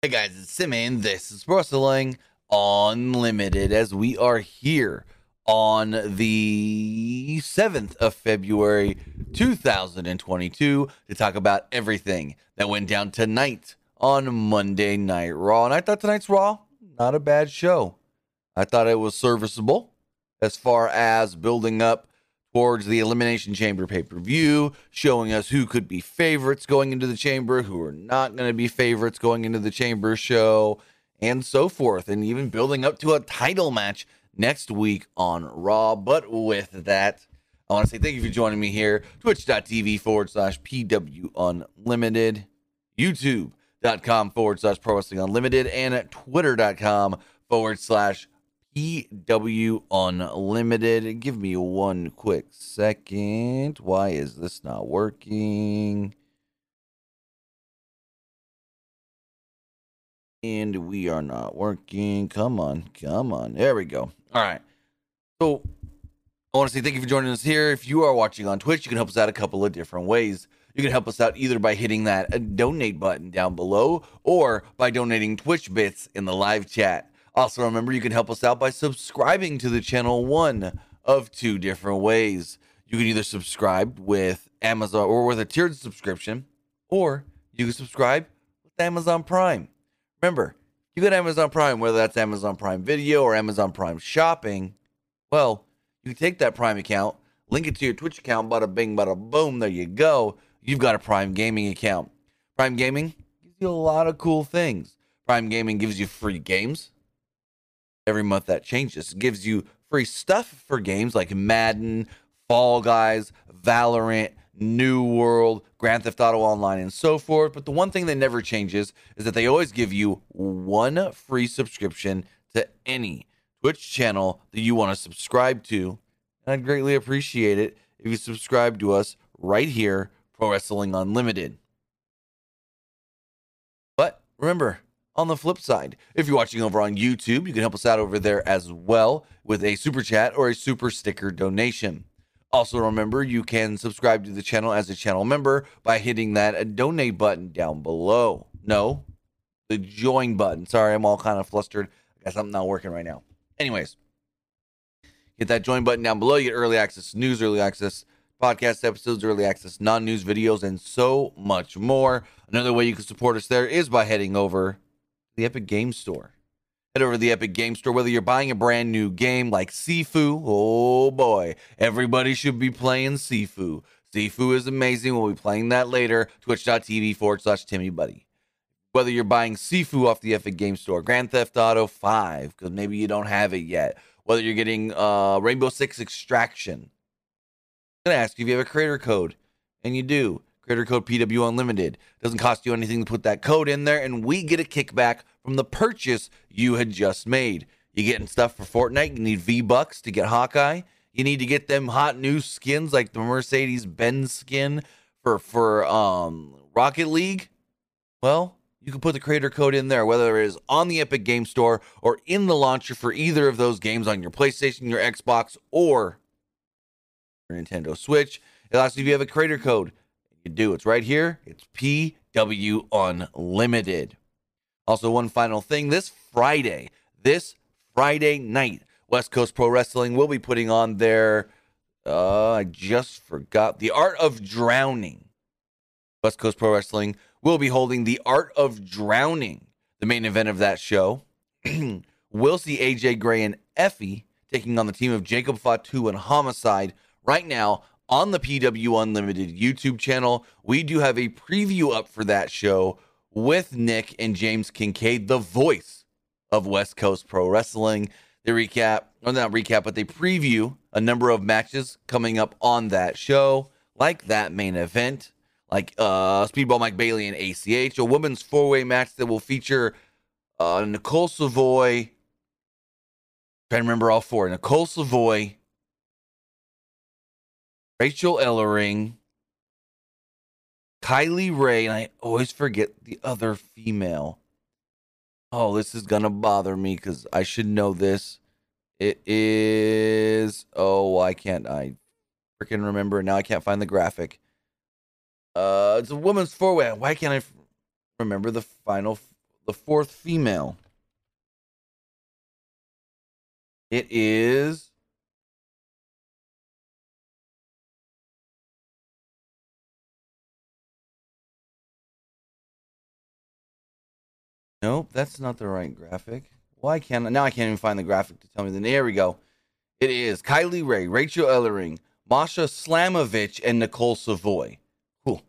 Hey guys, it's Simon. This is Wrestling Unlimited as we are here on the 7th of February 2022 to talk about everything that went down tonight on Monday Night Raw. And I thought tonight's Raw, not a bad show. I thought it was serviceable as far as building up towards the Elimination Chamber pay per view, showing us who could be favorites going into the Chamber, who are not going to be favorites going into the Chamber show, and so forth, and even building up to a title match next week on Raw. But with that, I want to say thank you for joining me here. Twitch.tv forward slash PW Unlimited, YouTube.com forward slash Pro Wrestling Unlimited, and at Twitter.com forward slash PW Unlimited. Give me one quick second. Why is this not working? And we are not working. Come on, come on. There we go. All right. So I want to say thank you for joining us here. If you are watching on Twitch, you can help us out a couple of different ways. You can help us out either by hitting that uh, donate button down below or by donating Twitch bits in the live chat. Also, remember you can help us out by subscribing to the channel one of two different ways. You can either subscribe with Amazon or with a tiered subscription, or you can subscribe with Amazon Prime. Remember, you got Amazon Prime, whether that's Amazon Prime Video or Amazon Prime Shopping. Well, you can take that Prime account, link it to your Twitch account, bada bing, bada boom, there you go. You've got a Prime Gaming account. Prime Gaming gives you a lot of cool things. Prime Gaming gives you free games. Every month that changes. It gives you free stuff for games like Madden, Fall Guys, Valorant, New World, Grand Theft Auto Online, and so forth. But the one thing that never changes is that they always give you one free subscription to any Twitch channel that you want to subscribe to. And I'd greatly appreciate it if you subscribe to us right here, Pro Wrestling Unlimited. But remember, on the flip side, if you're watching over on YouTube, you can help us out over there as well with a super chat or a super sticker donation. Also, remember you can subscribe to the channel as a channel member by hitting that donate button down below. No, the join button. Sorry, I'm all kind of flustered. I got something not working right now. Anyways, hit that join button down below. You get early access news, early access podcast episodes, early access non news videos, and so much more. Another way you can support us there is by heading over the Epic Game Store. Head over to the Epic Game Store, whether you're buying a brand new game like Sifu, oh boy, everybody should be playing Sifu. Sifu is amazing. We'll be playing that later. Twitch.tv forward slash Timmy Buddy. Whether you're buying Sifu off the Epic Game Store, Grand Theft Auto 5, because maybe you don't have it yet. Whether you're getting uh, Rainbow Six Extraction. I'm going to ask you if you have a creator code, and you do. Creator code PW Unlimited. Doesn't cost you anything to put that code in there, and we get a kickback from the purchase you had just made. You're getting stuff for Fortnite? You need V Bucks to get Hawkeye. You need to get them hot new skins like the Mercedes Benz skin for for um Rocket League. Well, you can put the creator code in there, whether it is on the Epic Game Store or in the launcher for either of those games on your PlayStation, your Xbox, or your Nintendo Switch. It asks you if you have a creator code. You do. It's right here. It's PW Unlimited. Also, one final thing this Friday, this Friday night, West Coast Pro Wrestling will be putting on their, uh, I just forgot, The Art of Drowning. West Coast Pro Wrestling will be holding The Art of Drowning, the main event of that show. we'll see AJ Gray and Effy taking on the team of Jacob Fatu and Homicide right now on the PW Unlimited YouTube channel. We do have a preview up for that show with Nick and James Kincaid, the voice of West Coast Pro Wrestling. They recap, or not recap, but they preview a number of matches coming up on that show, like that main event, like uh, Speedball Mike Bailey and ACH, a women's four way match that will feature uh, Nicole Savoy. Trying to remember all four Nicole Savoy, Rachel Ellering, Kylie Rae, and I always forget the other female. Oh, this is gonna bother me because I should know this. It is. Oh, I can't. I freaking remember now. I can't find the graphic. Uh, it's a woman's four way. Why can't I f- remember the final, the fourth female. It is Nope, that's not the right graphic. Why can't I? now I can't even find the graphic to tell me the There we go. It is Kylie Rae, Rachel Ellering, Masha Slamovich, and Nicole Savoy. Cool.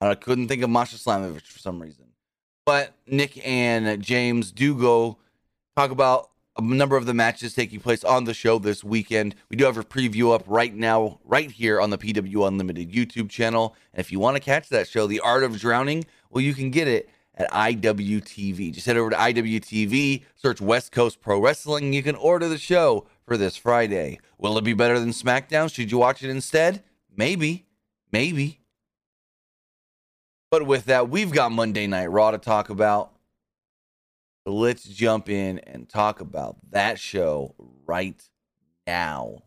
I couldn't think of Masha Slamovich for some reason. But Nick and James do go talk about a number of the matches taking place on the show this weekend. We do have a preview up right now, right here on the PW Unlimited YouTube channel. And if you want to catch that show, The Art of Drowning, well, you can get it at IWTV. Just head over to IWTV, search West Coast Pro Wrestling, you can order the show for this Friday. Will it be better than SmackDown? Should you watch it instead? Maybe. Maybe. But with that, we've got Monday Night Raw to talk about. Let's jump in and talk about that show right now.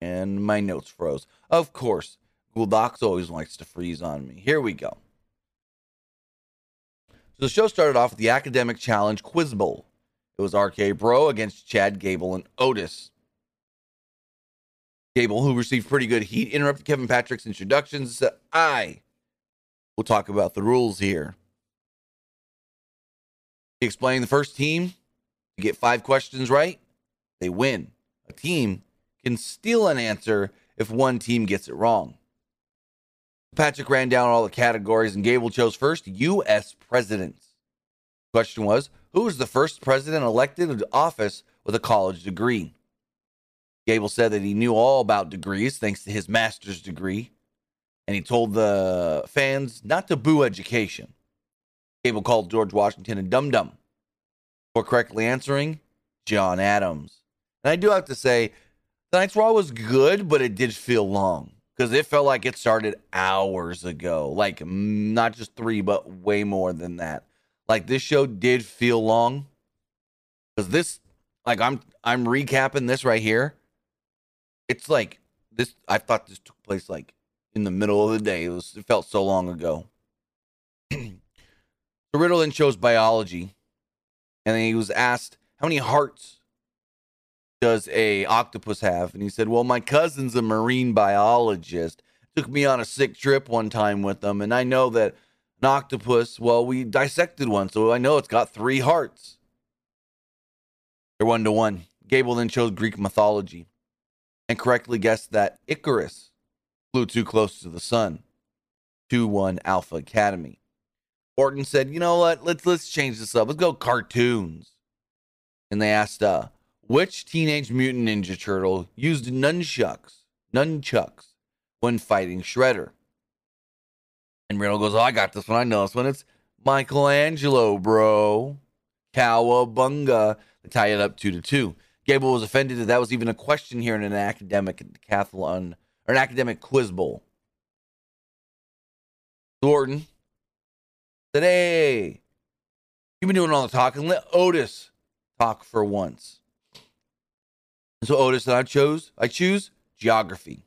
And my notes froze. Of course, Google Docs always likes to freeze on me. Here we go. So the show started off with the Academic Challenge Quiz Bowl. It was RK Bro against Chad Gable and Otis. Gable, who received pretty good heat, interrupted Kevin Patrick's introductions and said, I will talk about the rules here. He explained the first team to get five questions right, they win. A team can steal an answer if one team gets it wrong. Patrick ran down all the categories, and Gable chose first U.S. presidents. Question was Who was the first president elected into office with a college degree? Gable said that he knew all about degrees thanks to his master's degree, and he told the fans not to boo education. Gable called George Washington a dum dum for correctly answering John Adams. And I do have to say, the Night's Raw was good, but it did feel long because it felt like it started hours ago. Like mm, not just three, but way more than that. Like this show did feel long because this, like I'm I'm recapping this right here. It's like this. I thought this took place like in the middle of the day. It was. It felt so long ago. so Riddle then chose biology, and then he was asked how many hearts does a octopus have? And he said, Well, my cousin's a marine biologist. Took me on a sick trip one time with them, and I know that an octopus, well, we dissected one, so I know it's got three hearts. They're one to one. Gable then chose Greek mythology and correctly guessed that Icarus flew too close to the sun. 2 1 Alpha Academy. Orton said, you know what? Let's let's change this up. Let's go cartoons. And they asked, uh, which Teenage Mutant Ninja Turtle used nunchucks, nunchucks, when fighting Shredder? And Riddle goes, Oh, I got this one. I know this one. It's Michelangelo, bro. Cowabunga. They tie it up two to two. Gable was offended that that was even a question here in an academic decathlon or an academic quiz bowl. Thornton said, Hey, you've been doing all the talking. Let Otis talk for once. And so Otis and I chose, I choose geography.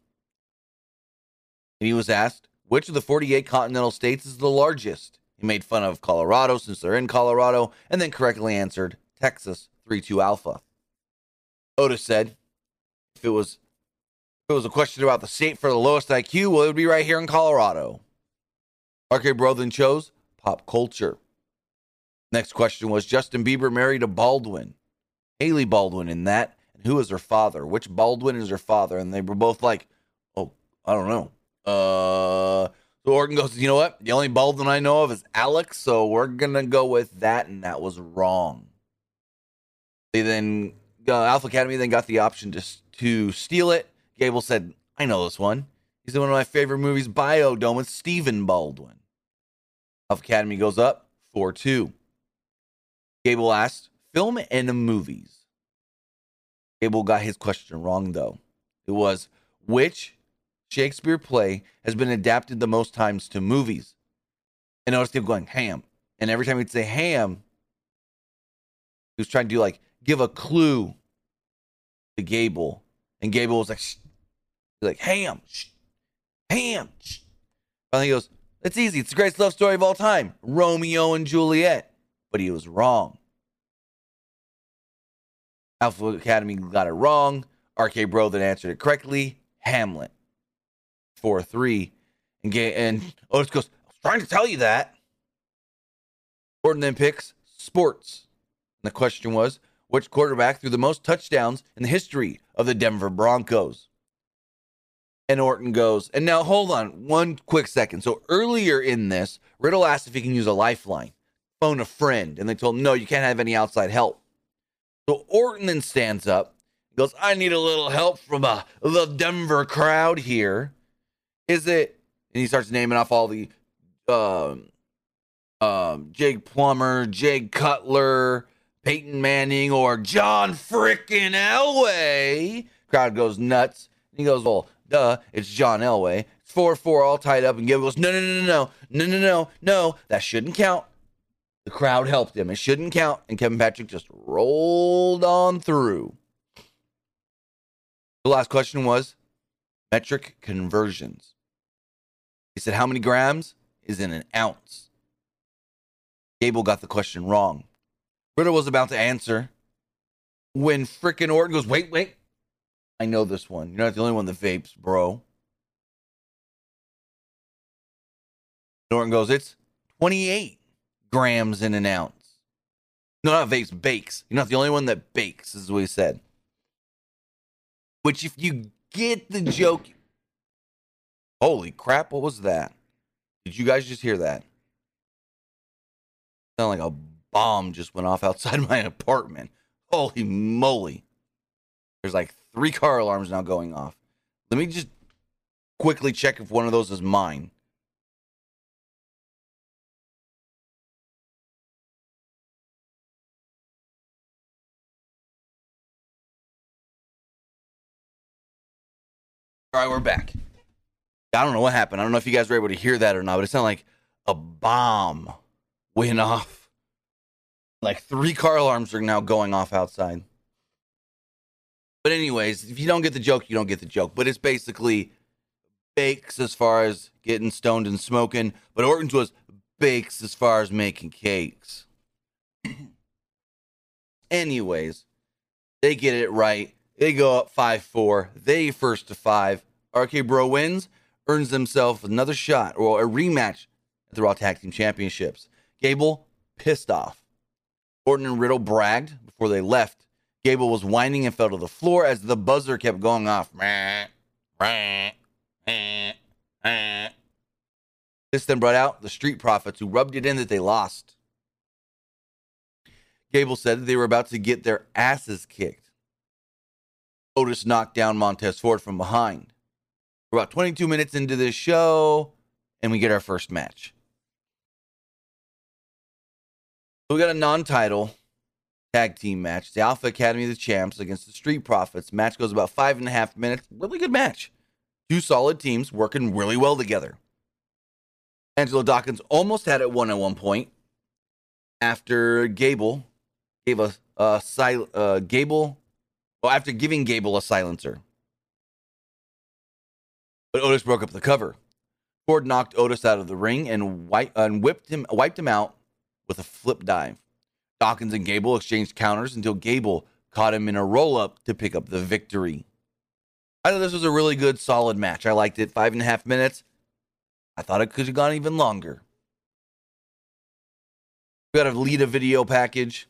And he was asked, which of the 48 continental states is the largest? He made fun of Colorado since they're in Colorado, and then correctly answered Texas 3 2 Alpha. Otis said, if it was if it was a question about the state for the lowest IQ, well, it would be right here in Colorado. RK Bro then chose pop culture. Next question was Justin Bieber married a Baldwin. Hailey Baldwin in that who is her father? Which Baldwin is her father? And they were both like, oh, I don't know. Uh, so Orton goes, you know what? The only Baldwin I know of is Alex, so we're gonna go with that, and that was wrong. They then uh, Alpha Academy then got the option to to steal it. Gable said, "I know this one. He's in one of my favorite movies, Bio-Dome, with Stephen Baldwin." Alpha Academy goes up four two. Gable asked, "Film and movies." Abel got his question wrong, though. It was which Shakespeare play has been adapted the most times to movies? And notice him going ham. And every time he'd say ham, he was trying to like give a clue to Gable. And Gable was like, shh. like ham, shh, ham. Shh. Finally, he goes, It's easy. It's the greatest love story of all time Romeo and Juliet. But he was wrong. Alpha Academy got it wrong. RK Bro then answered it correctly. Hamlet. 4 3. And, ga- and Otis goes, I was trying to tell you that. Orton then picks sports. And the question was, which quarterback threw the most touchdowns in the history of the Denver Broncos? And Orton goes, and now hold on one quick second. So earlier in this, Riddle asked if he can use a lifeline, phone a friend, and they told him, no, you can't have any outside help. So Orton then stands up, goes, I need a little help from uh, the Denver crowd here. Is it? And he starts naming off all the um, um, Jake Plummer, Jake Cutler, Peyton Manning, or John frickin' Elway. Crowd goes nuts. He goes, well, duh, it's John Elway. It's 4 4 all tied up. And Gable goes, no, no, no, no, no, no, no, no, that shouldn't count. The crowd helped him. It shouldn't count. And Kevin Patrick just rolled on through. The last question was metric conversions. He said, How many grams is in an ounce? Gable got the question wrong. Riddle was about to answer when frickin' Orton goes, Wait, wait. I know this one. You're not the only one that vapes, bro. Norton goes, It's 28 grams in an ounce. No, not vapes, bakes. You're not the only one that bakes, is what he said. Which, if you get the joke, holy crap, what was that? Did you guys just hear that? Sound like a bomb just went off outside my apartment. Holy moly. There's like three car alarms now going off. Let me just quickly check if one of those is mine. All right, we're back. I don't know what happened. I don't know if you guys were able to hear that or not, but it sounded like a bomb went off. Like three car alarms are now going off outside. But, anyways, if you don't get the joke, you don't get the joke. But it's basically bakes as far as getting stoned and smoking. But Orton's was bakes as far as making cakes. anyways, they get it right. They go up 5 4. They first to five. RK Bro wins, earns himself another shot or a rematch at the Raw Tag Team Championships. Gable pissed off. Orton and Riddle bragged before they left. Gable was whining and fell to the floor as the buzzer kept going off. This then brought out the Street Profits, who rubbed it in that they lost. Gable said that they were about to get their asses kicked. Otis knocked down Montez Ford from behind. We're about 22 minutes into this show, and we get our first match. We got a non-title tag team match. The Alpha Academy of the Champs against the Street Profits. Match goes about five and a half minutes. Really good match. Two solid teams working really well together. Angelo Dawkins almost had it one at one point after Gable gave a, uh, Gable, well, after giving Gable a silencer. But Otis broke up the cover. Ford knocked Otis out of the ring and, wi- and whipped him, wiped him out with a flip dive. Dawkins and Gable exchanged counters until Gable caught him in a roll up to pick up the victory. I thought this was a really good, solid match. I liked it. Five and a half minutes. I thought it could have gone even longer. We got a lead a video package.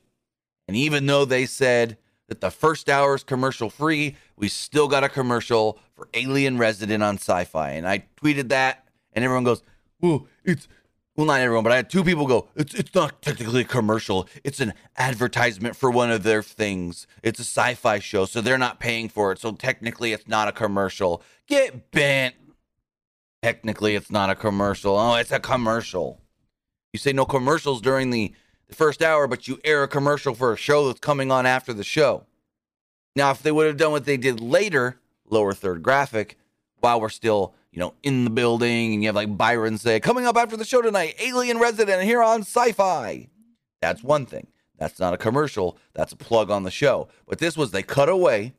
And even though they said that the first hour is commercial free, we still got a commercial for Alien Resident on sci fi. And I tweeted that, and everyone goes, Well, it's well, not everyone, but I had two people go, it's it's not technically a commercial. It's an advertisement for one of their things. It's a sci-fi show, so they're not paying for it. So technically it's not a commercial. Get bent. Technically it's not a commercial. Oh, it's a commercial. You say no commercials during the, the first hour, but you air a commercial for a show that's coming on after the show. Now, if they would have done what they did later, lower third graphic, while we're still you know, in the building, and you have like Byron say, coming up after the show tonight, Alien Resident here on Sci Fi. That's one thing. That's not a commercial. That's a plug on the show. But this was they cut away,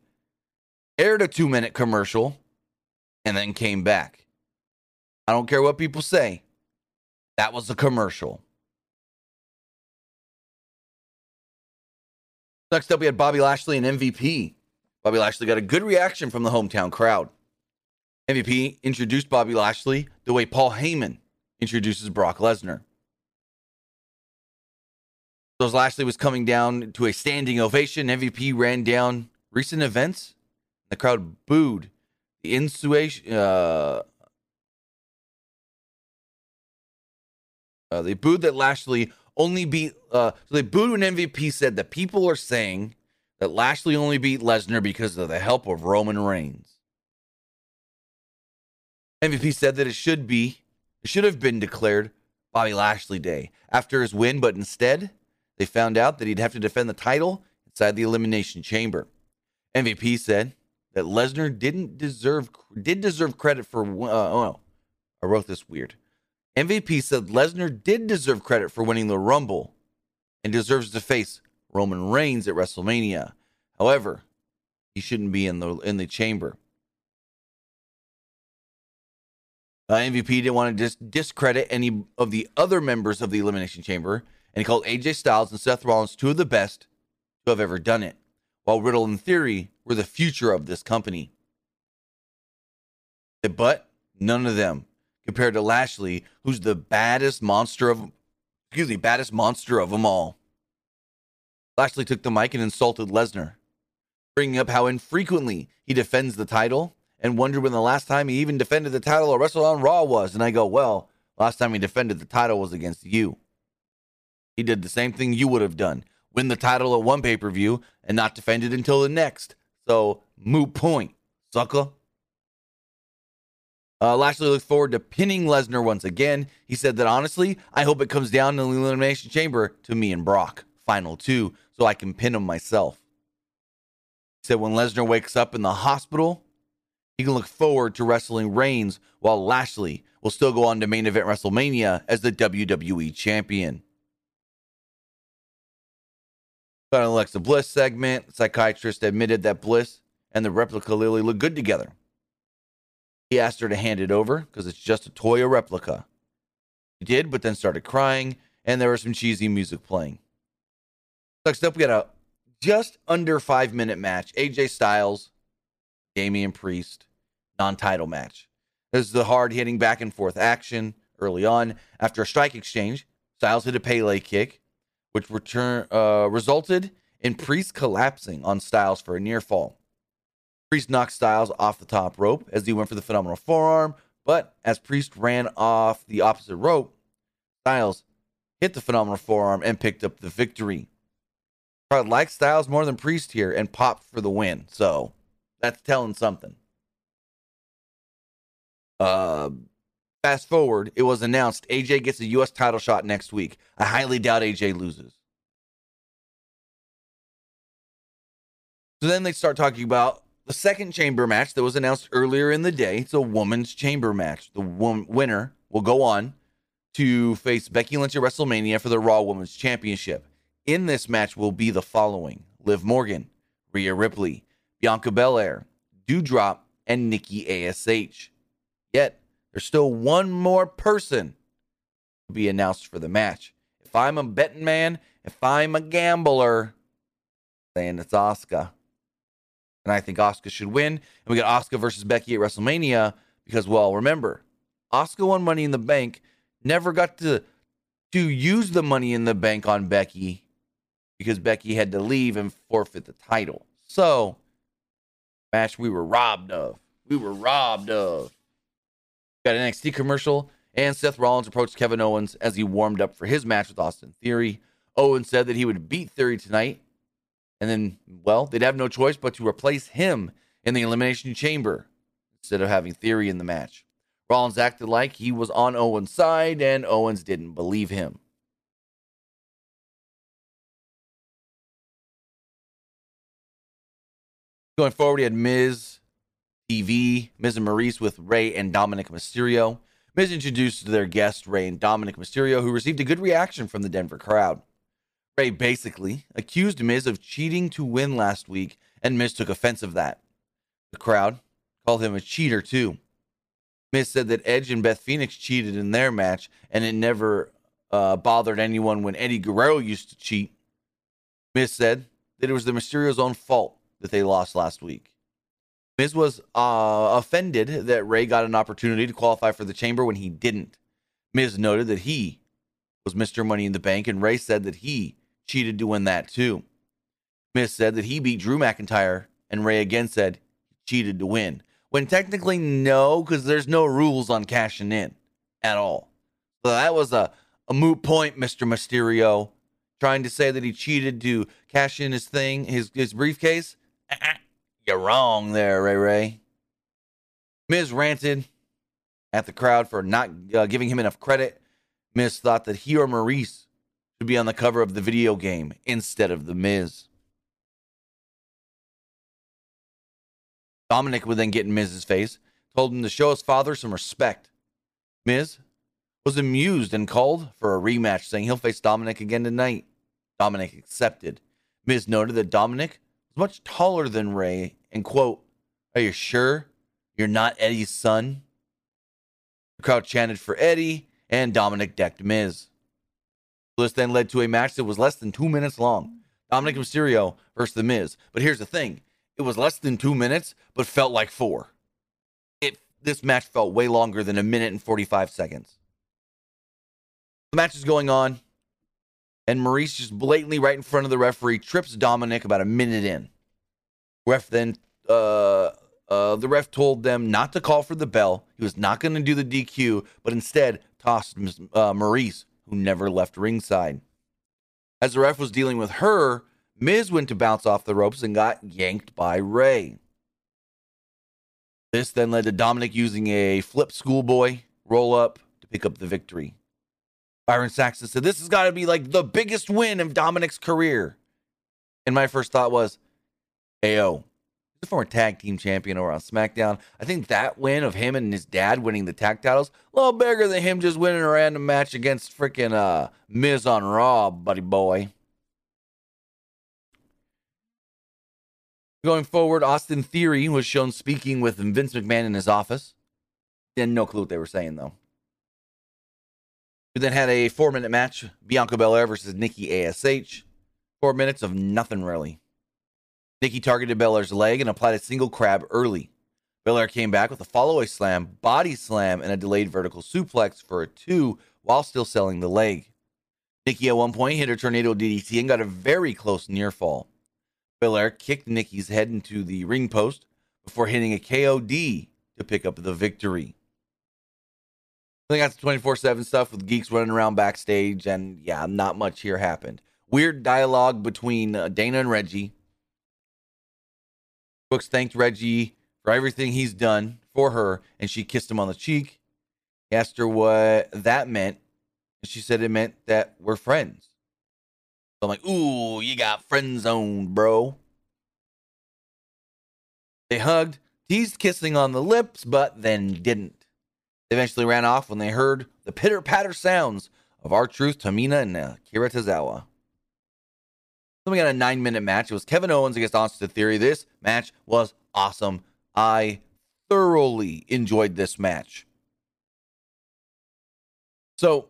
aired a two minute commercial, and then came back. I don't care what people say. That was a commercial. Next up, we had Bobby Lashley and MVP. Bobby Lashley got a good reaction from the hometown crowd. MVP introduced Bobby Lashley the way Paul Heyman introduces Brock Lesnar. So as Lashley was coming down to a standing ovation, MVP ran down recent events. The crowd booed the insuation. Uh, uh, they booed that Lashley only beat. Uh, so they booed when MVP said that people are saying that Lashley only beat Lesnar because of the help of Roman Reigns. MVP said that it should be, it should have been declared Bobby Lashley Day after his win, but instead they found out that he'd have to defend the title inside the Elimination Chamber. MVP said that Lesnar didn't deserve did deserve credit for. Uh, oh, I wrote this weird. MVP said Lesnar did deserve credit for winning the Rumble and deserves to face Roman Reigns at WrestleMania. However, he shouldn't be in the in the chamber. Uh, MVP didn't want to dis- discredit any of the other members of the Elimination Chamber, and he called AJ Styles and Seth Rollins two of the best to have ever done it, while Riddle and Theory were the future of this company. But none of them compared to Lashley, who's the baddest monster of, excuse me, baddest monster of them all. Lashley took the mic and insulted Lesnar, bringing up how infrequently he defends the title and wondered when the last time he even defended the title or wrestled on Raw was. And I go, well, last time he defended the title was against you. He did the same thing you would have done win the title at one pay per view and not defend it until the next. So, moot point, sucker. Uh, Lashley looks forward to pinning Lesnar once again. He said that honestly, I hope it comes down in the Elimination Chamber to me and Brock, final two, so I can pin him myself. He said when Lesnar wakes up in the hospital, he can look forward to wrestling Reigns while Lashley will still go on to main event WrestleMania as the WWE champion. An Alexa Bliss segment. Psychiatrist admitted that Bliss and the replica Lilly look good together. He asked her to hand it over because it's just a toy, a replica. She did, but then started crying, and there was some cheesy music playing. Next up, we got a just under five minute match AJ Styles, Damian Priest, non title match. This is the hard hitting back and forth action early on. After a strike exchange, Styles hit a Pele kick, which return, uh, resulted in Priest collapsing on Styles for a near fall. Priest knocked Styles off the top rope as he went for the phenomenal forearm, but as Priest ran off the opposite rope, Styles hit the phenomenal forearm and picked up the victory. Crowd liked Styles more than Priest here and popped for the win, so that's telling something. Uh, fast forward, it was announced AJ gets a U.S. title shot next week. I highly doubt AJ loses. So then they start talking about the second chamber match that was announced earlier in the day. It's a woman's chamber match. The winner will go on to face Becky Lynch at WrestleMania for the Raw Women's Championship. In this match will be the following Liv Morgan, Rhea Ripley, Bianca Belair, Doudrop, and Nikki ASH. Yet, there's still one more person to be announced for the match. If I'm a betting man, if I'm a gambler, saying it's Asuka and I think Asuka should win. And we got Asuka versus Becky at WrestleMania because, well, remember, Asuka won Money in the Bank, never got to to use the Money in the Bank on Becky because Becky had to leave and forfeit the title. So, match we were robbed of. We were robbed of. Got an NXT commercial, and Seth Rollins approached Kevin Owens as he warmed up for his match with Austin Theory. Owens said that he would beat Theory tonight and then, well, they'd have no choice but to replace him in the Elimination Chamber instead of having Theory in the match. Rollins acted like he was on Owens' side, and Owens didn't believe him. Going forward, he had Miz, TV, Miz and Maryse with Rey and Dominic Mysterio. Miz introduced their guest, Rey and Dominic Mysterio, who received a good reaction from the Denver crowd. Rey basically accused Miz of cheating to win last week, and Miz took offense of that. The crowd called him a cheater too. Miz said that Edge and Beth Phoenix cheated in their match, and it never uh, bothered anyone when Eddie Guerrero used to cheat. Miz said that it was the Mysterio's own fault that they lost last week. Miz was uh, offended that Rey got an opportunity to qualify for the chamber when he didn't. Miz noted that he was Mr. Money in the Bank, and Rey said that he cheated to win that too. Miz said that he beat Drew McIntyre, and Rey again said he cheated to win. When technically, no, because there's no rules on cashing in at all. So that was a, a moot point, Mr. Mysterio, trying to say that he cheated to cash in his thing, his, his briefcase. Uh-uh. You're wrong there, Ray Ray. Miz ranted at the crowd for not uh, giving him enough credit. Miz thought that he or Maryse should be on the cover of the video game instead of The Miz. Dominic would then get in Miz's face, told him to show his father some respect. Miz was amused and called for a rematch, saying he'll face Dominic again tonight. Dominic accepted. Miz noted that Dominic was much taller than Rey and, quote, Are you sure you're not Eddie's son? The crowd chanted for Eddie, and Dominic decked Miz. This then led to a match that was less than two minutes long. Dominic Mysterio versus The Miz. But here's the thing it was less than two minutes, but felt like four. It this match felt way longer than a minute and 45 seconds. The match is going on, and Maryse just blatantly right in front of the referee trips Dominic about a minute in. Ref then uh uh, the ref told them not to call for the bell. He was not going to do the DQ, but instead tossed uh, Maryse, who never left ringside. As the ref was dealing with her, Miz went to bounce off the ropes and got yanked by Rey. This then led to Dominic using a flip schoolboy roll up to pick up the victory. Byron Saxton said, This has got to be like the biggest win of Dominic's career. And my first thought was, AO, he's a former tag team champion over on SmackDown. I think that win of him and his dad winning the tag titles, a little bigger than him just winning a random match against freaking uh, Miz on Raw, buddy boy. Going forward, Austin Theory was shown speaking with Vince McMahon in his office. He had no clue what they were saying, though. We then had a four minute match Bianca Belair versus Nikki ASH. Four minutes of nothing really. Nikki targeted Belair's leg and applied a single crab early. Belair came back with a follow a slam, body slam, and a delayed vertical suplex for a two while still selling the leg. Nikki at one point hit a tornado DDT and got a very close near fall. Belair kicked Nikki's head into the ring post before hitting a KOD to pick up the victory. They got the 24 7 stuff with geeks running around backstage, and yeah, not much here happened. Weird dialogue between uh, Dana and Reggie. Brooks thanked Reggie for everything he's done for her, and she kissed him on the cheek. He asked her what that meant, and she said it meant that we're friends. So I'm like, ooh, you got friend zone, bro. They hugged, teased kissing on the lips, but then didn't. They eventually ran off when they heard the pitter patter sounds of R-Truth, Tamina, and Akira Tozawa. Then we got a nine minute match. It was Kevin Owens against Austin Theory. This match was awesome. I thoroughly enjoyed this match. So,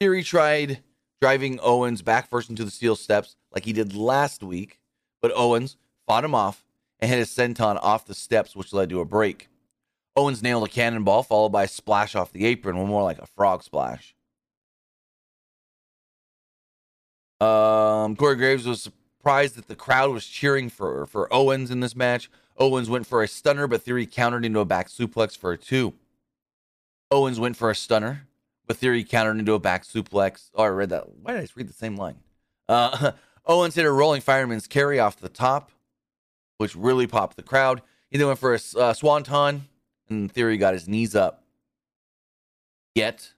Theory tried driving Owens back first into the steel steps like he did last week, but Owens fought him off and hit his senton off the steps, which led to a break. Owens nailed a cannonball, followed by a splash off the apron, one more like a frog splash. Um, Corey Graves was surprised that the crowd was cheering for, for Owens in this match. Owens went for a stunner, but Theory countered into a back suplex for a two. Owens went for a stunner, but Theory countered into a back suplex. Oh, I read that. Why did I read the same line? Uh, Owens hit a rolling fireman's carry off the top, which really popped the crowd. He then went for a uh, swanton, and Theory got his knees up. Yet,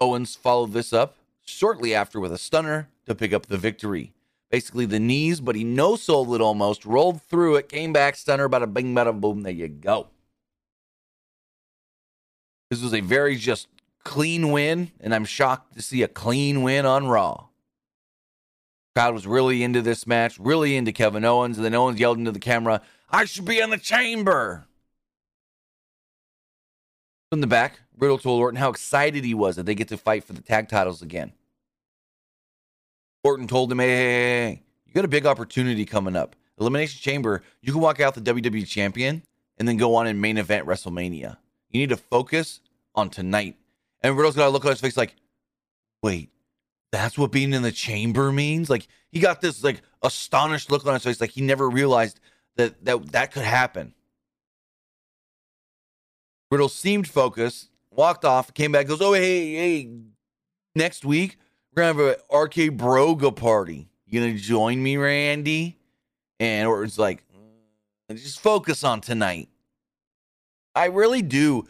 Owens followed this up shortly after with a stunner to pick up the victory. Basically, the knees, but he no sold it almost, rolled through it, came back, stunner, bada bing, bada boom. There you go. This was a very just clean win, and I'm shocked to see a clean win on Raw. Crowd was really into this match, really into Kevin Owens, and then Owens yelled into the camera, I should be in the chamber. From the back, Riddle told Orton how excited he was that they get to fight for the tag titles again. Orton told him, hey, hey, hey, you got a big opportunity coming up. Elimination Chamber, you can walk out the WWE champion and then go on and main event WrestleMania. You need to focus on tonight. And Riddle's got to look on his face like, wait, that's what being in the chamber means? Like he got this like astonished look on his face, like he never realized that that, that could happen. Riddle seemed focused, walked off, came back, goes, Oh, hey, hey, next week we're gonna have an RK Broga party. You gonna join me, Randy? And Orton's like, mm, just focus on tonight. I really do,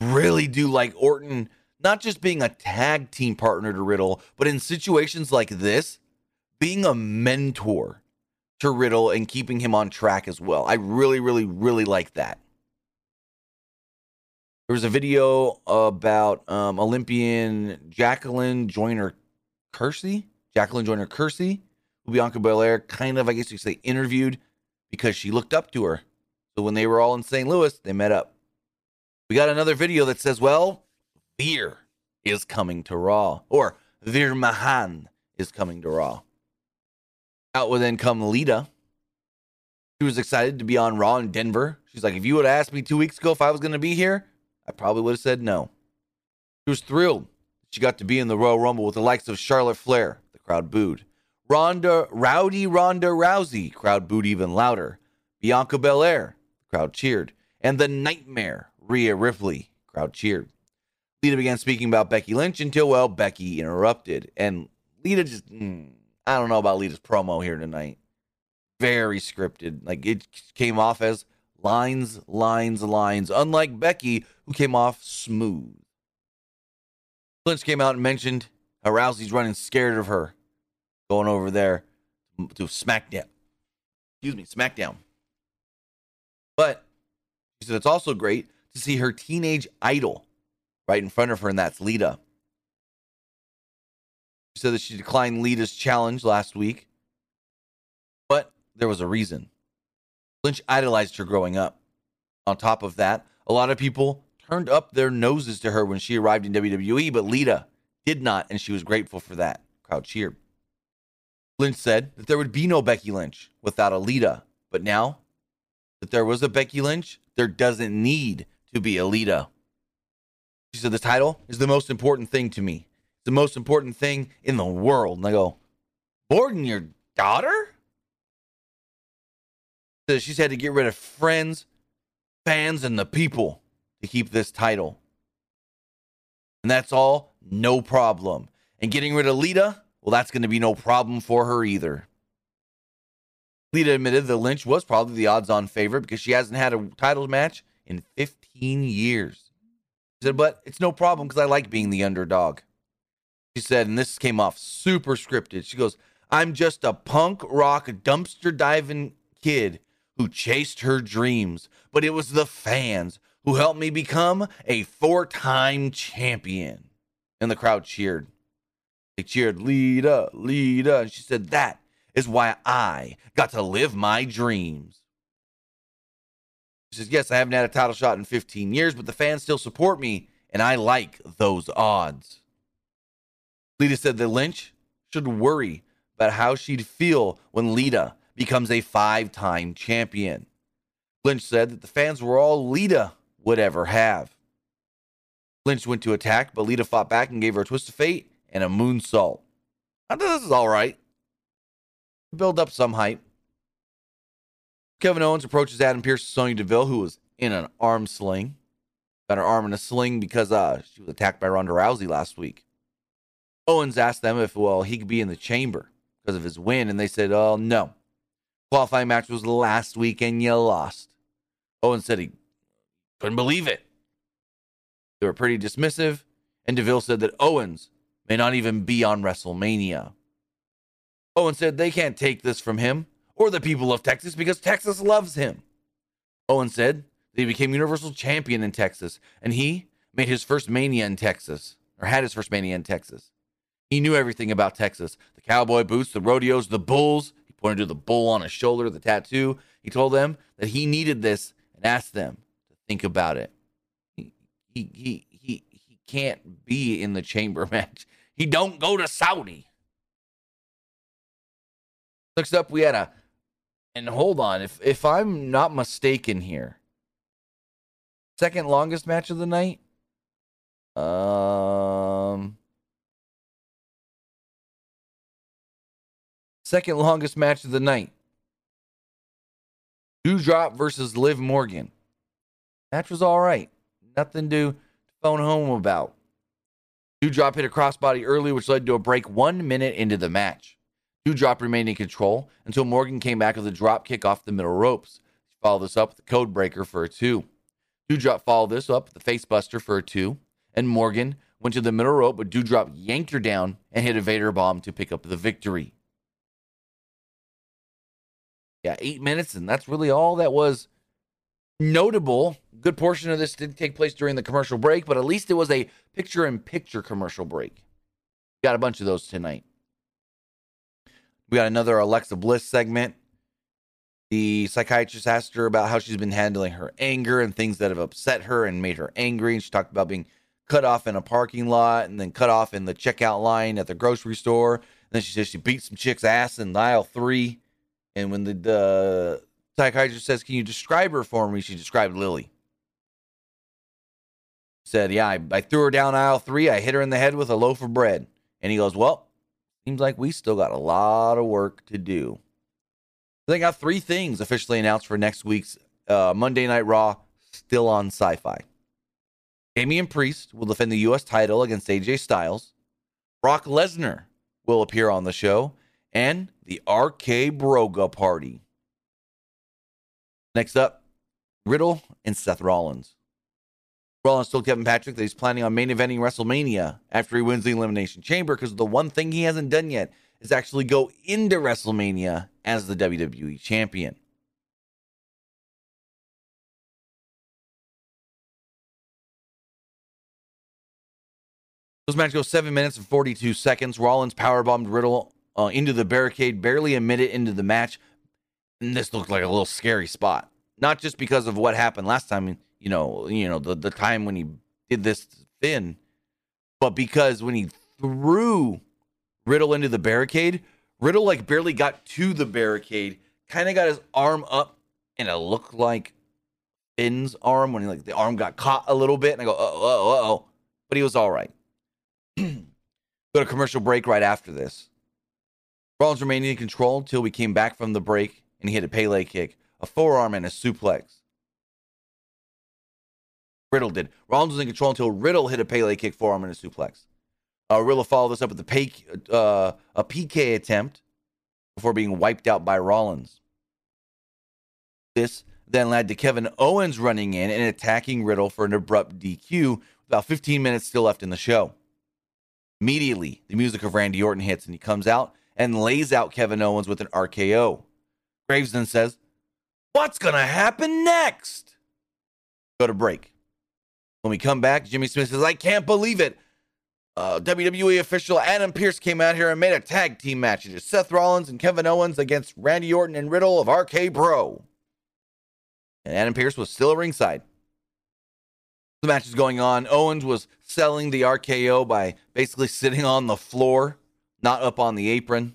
really do like Orton not just being a tag team partner to Riddle, but in situations like this, being a mentor to Riddle and keeping him on track as well. I really, really, really like that. There was a video about um, Olympian Jacqueline Joyner Kersee, Jacqueline Joyner Kersee, who Bianca Belair kind of, I guess you could say, interviewed because she looked up to her. So when they were all in St. Louis, they met up. We got another video that says, well, Veer is coming to Raw, or Veer Mahaan is coming to Raw. Out would then come Lita. She was excited to be on Raw in Denver. She's like, if you would have asked me two weeks ago if I was going to be here, I probably would have said no. She was thrilled. She got to be in the Royal Rumble with the likes of Charlotte Flair. The crowd booed. Ronda, Rowdy Ronda Rousey, crowd booed even louder. Bianca Belair, The crowd cheered. And the Nightmare, Rhea Ripley, crowd cheered. Lita began speaking about Becky Lynch until, well, Becky interrupted. And Lita just, mm, I don't know about Lita's promo here tonight. Very scripted. Like it came off as lines, lines, lines, unlike Becky, who came off smooth. Lynch came out and mentioned how Rousey's running scared of her going over there to SmackDown. Excuse me, SmackDown. But she said it's also great to see her teenage idol right in front of her, and that's Lita. She said that she declined Lita's challenge last week, but there was a reason. Lynch idolized her growing up. On top of that, a lot of people turned up their noses to her when she arrived in WWE, but Lita did not, and she was grateful for that. Crowd cheered. Lynch said that there would be no Becky Lynch without a Lita, but now that there was a Becky Lynch, there doesn't need to be a Lita. She said, The title is the most important thing to me. It's the most important thing in the world. And I go, Borden, your daughter? So she's had to get rid of friends, fans, and the people to keep this title. And that's all no problem. And getting rid of Lita, well, that's going to be no problem for her either. Lita admitted that Lynch was probably the odds on favorite because she hasn't had a title match in 15 years She said, but it's no problem because I like being the underdog. She said, and this came off super scripted. She goes, I'm just a punk rock dumpster diving kid who chased her dreams, but it was the fans who helped me become a four time champion. And the crowd cheered. They cheered, Lita, Lita. And she said, That is why I got to live my dreams. She says, Yes, I haven't had a title shot in 15 years, but the fans still support me, and I like those odds. Lita said that Lynch should worry about how she'd feel when Lita becomes a five time champion. Lynch said that the fans were all Lita would ever have. Lynch went to attack, but Lita fought back and gave her a twist of fate and a moonsault. I thought this is all right. Build up some hype. Kevin Owens approaches Adam Pearce and Sonya Deville, who was in an arm sling. Got her arm in a sling because uh, she was attacked by Ronda Rousey last week. Owens asked them if, well, he could be in the chamber because of his win, and they said, oh, no. Qualifying match was last week and you lost. Owens said he couldn't believe it. They were pretty dismissive, and Deville said that Owens may not even be on WrestleMania. Owens said they can't take this from him or the people of Texas because Texas loves him. Owen said that he became Universal Champion in Texas and he made his first mania in Texas, or had his first mania in Texas. He knew everything about Texas the cowboy boots, the rodeos, the bulls. He pointed to the bull on his shoulder, the tattoo. He told them that he needed this and asked them think about it. He, he he he can't be in the chamber match. He don't go to Saudi. Next up, we had a and hold on, if if I'm not mistaken here, second longest match of the night. Um, second longest match of the night. Doudrop versus Liv Morgan. Match was all right. Nothing to phone home about. Doudrop hit a crossbody early, which led to a break one minute into the match. Doudrop remained in control until Morgan came back with a drop kick off the middle ropes. He followed this up with the code breaker for a two. Doudrop followed this up with the facebuster for a two. And Morgan went to the middle rope, but Doudrop yanked her down and hit a Vader bomb to pick up the victory. Yeah, eight minutes, and that's really all that was notable. Good portion of this didn't take place during the commercial break, but at least it was a picture in picture commercial break. Got a bunch of those tonight. We got another Alexa Bliss segment. The psychiatrist asked her about how she's been handling her anger and things that have upset her and made her angry. And she talked about being cut off in a parking lot and then cut off in the checkout line at the grocery store. And then she says she beat some chick's ass in aisle three. And when the, the psychiatrist says, Can you describe her for me? She described Lilly. Said, Yeah, I, I threw her down aisle three. I hit her in the head with a loaf of bread. And he goes, Well, Seems like we still got a lot of work to do. They got three things officially announced for next week's uh, Monday Night Raw, still on Syfy. Damian Priest will defend the U.S. title against AJ Styles. Brock Lesnar will appear on the show. And the RK Broga party. Next up, Riddle and Seth Rollins. Rollins told Kevin Patrick that he's planning on main eventing WrestleMania after he wins the Elimination Chamber because the one thing he hasn't done yet is actually go into WrestleMania as the WWE Champion. This match goes seven minutes and 42 seconds. Rollins powerbombed Riddle uh, into the barricade barely a minute into the match. And this looked like a little scary spot. Not just because of what happened last time you know, you know, the, the time when he did this Finn, but because when he threw Riddle into the barricade, Riddle like barely got to the barricade, kind of got his arm up, and it looked like Finn's arm when he like the arm got caught a little bit, and I go, oh, oh, oh, oh. but he was all right. Go to commercial break right after this. Rollins remained in control until we came back from the break, and he hit a Pele kick, a forearm, and a suplex. Riddle did. Rollins was in control until Riddle hit a Pele kick forearm and a suplex. Uh, Riddle followed this up with a, pay, uh, a PK attempt before being wiped out by Rollins. This then led to Kevin Owens running in and attacking Riddle for an abrupt DQ. About 15 minutes still left in the show. Immediately, the music of Randy Orton hits and he comes out and lays out Kevin Owens with an RKO. Graves then says, What's going to happen next? Go to break. When we come back, Jimmy Smith says, I can't believe it. Uh, WWE official Adam Pearce came out here and made a tag team match. It is Seth Rollins and Kevin Owens against Randy Orton and Riddle of RK Bro. And Adam Pearce was still at ringside. The match is going on. Owens was selling the RKO by basically sitting on the floor, not up on the apron.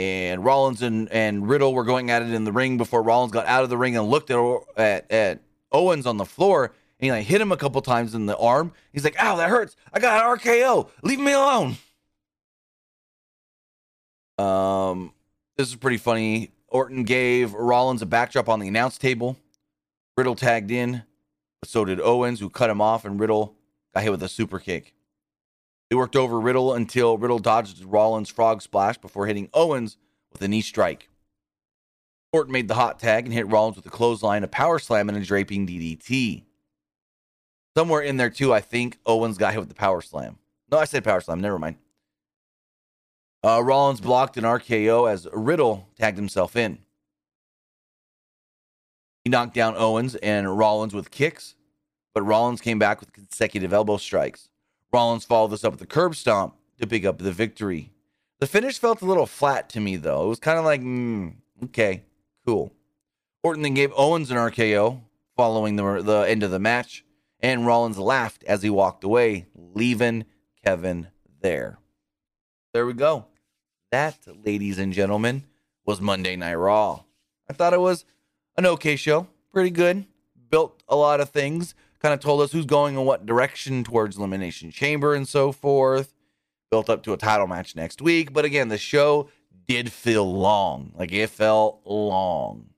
And Rollins and, and Riddle were going at it in the ring before Rollins got out of the ring and looked at, at, at Owens on the floor and he like hit him a couple times in the arm. He's like, "Ow, that hurts! I got an RKO. Leave me alone." Um, this is pretty funny. Orton gave Rollins a backdrop on the announce table. Riddle tagged in, but so did Owens, who cut him off, and Riddle got hit with a super kick. He worked over Riddle until Riddle dodged Rollins' frog splash before hitting Owens with a knee strike. Orton made the hot tag and hit Rollins with a clothesline, a power slam, and a draping DDT. Somewhere in there, too, I think Owens got hit with the power slam. No, I said power slam. Never mind. Uh, Rollins blocked an RKO as Riddle tagged himself in. He knocked down Owens and Rollins with kicks, but Rollins came back with consecutive elbow strikes. Rollins followed this up with a curb stomp to pick up the victory. The finish felt a little flat to me, though. It was kind of like, mm, okay, Cool. Orton then gave Owens an RKO, following the, the end of the match, and Rollins laughed as he walked away, leaving Kevin there. There we go. That, ladies and gentlemen, was Monday Night Raw. I thought it was an okay show, pretty good. Built a lot of things, kind of told us who's going in what direction towards Elimination Chamber and so forth. Built up to a title match next week, but again, the show did feel long. Like it felt long.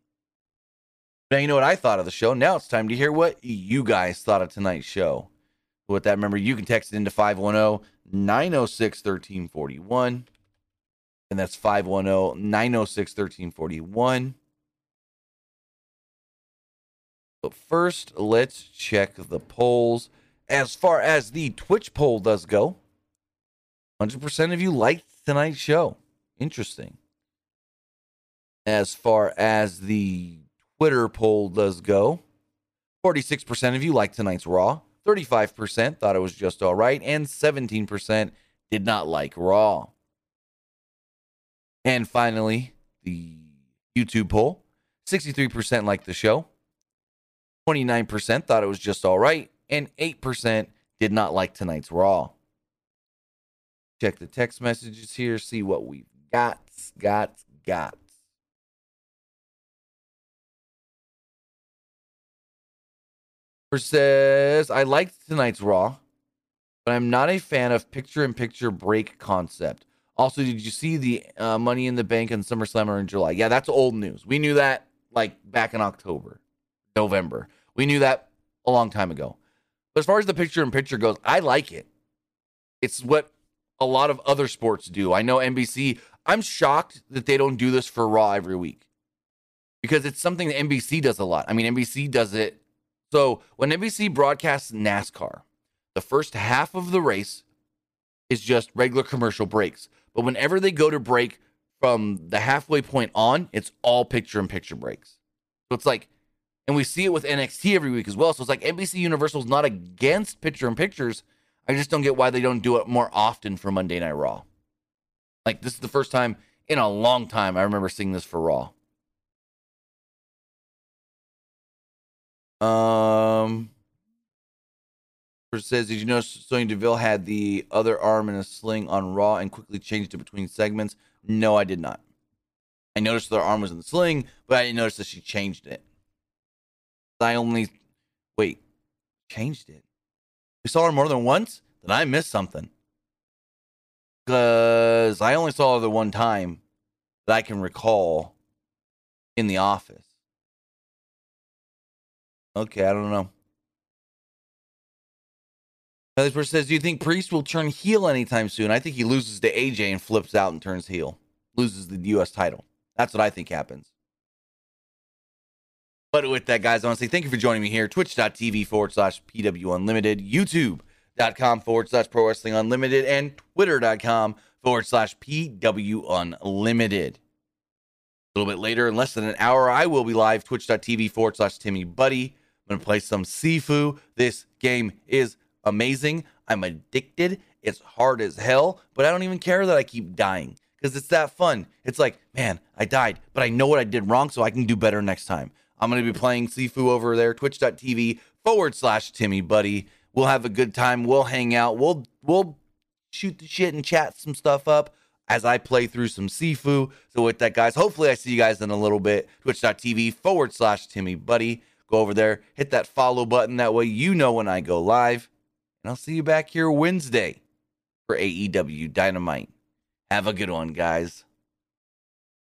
Now, you know what I thought of the show. Now it's time to hear what you guys thought of tonight's show. With that, remember, you can text it into 510 906 1341. And that's 510 906 1341. But first, let's check the polls. As far as the Twitch poll does go, 100% of you liked tonight's show. Interesting. As far as the Twitter poll does go, 46% of you liked tonight's Raw, 35% thought it was just all right, and 17% did not like Raw. And finally, the YouTube poll 63% liked the show, 29% thought it was just all right, and 8% did not like tonight's Raw. Check the text messages here, see what we've got, got, got. says, I liked tonight's Raw, but I'm not a fan of picture in picture break concept. Also, did you see the uh, Money in the Bank and SummerSlam in July? Yeah, that's old news. We knew that like back in October, November. We knew that a long time ago. But as far as the picture in picture goes, I like it. It's what a lot of other sports do. I know NBC, I'm shocked that they don't do this for Raw every week because it's something that NBC does a lot. I mean, NBC does it so when NBC broadcasts NASCAR, the first half of the race is just regular commercial breaks. But whenever they go to break from the halfway point on, it's all picture in picture breaks. So it's like, and we see it with NXT every week as well. So it's like NBC Universal is not against picture in pictures. I just don't get why they don't do it more often for Monday Night Raw. Like this is the first time in a long time I remember seeing this for Raw. Um, says, did you notice Sonya Deville had the other arm in a sling on Raw and quickly changed it between segments? No, I did not. I noticed their arm was in the sling, but I didn't notice that she changed it. I only wait, changed it. We saw her more than once. Then I missed something. Because I only saw her the one time that I can recall in the office. Okay, I don't know. Now this person says, "Do you think Priest will turn heel anytime soon?" I think he loses to AJ and flips out and turns heel, loses the U.S. title. That's what I think happens. But with that, guys, to say thank you for joining me here. Twitch.tv forward slash PW Unlimited, YouTube.com forward slash Pro Wrestling Unlimited, and Twitter.com forward slash PW Unlimited. A little bit later, in less than an hour, I will be live. Twitch.tv forward slash Timmy Buddy. I'm gonna play some Sifu. This game is amazing. I'm addicted. It's hard as hell, but I don't even care that I keep dying because it's that fun. It's like, man, I died, but I know what I did wrong, so I can do better next time. I'm gonna be playing Sifu over there, twitch.tv forward slash Timmy Buddy. We'll have a good time. We'll hang out. We'll we'll shoot the shit and chat some stuff up as I play through some Sifu. So with that, guys, hopefully I see you guys in a little bit. Twitch.tv forward slash Timmy Buddy. Go over there, hit that follow button. That way you know when I go live. And I'll see you back here Wednesday for AEW Dynamite. Have a good one, guys.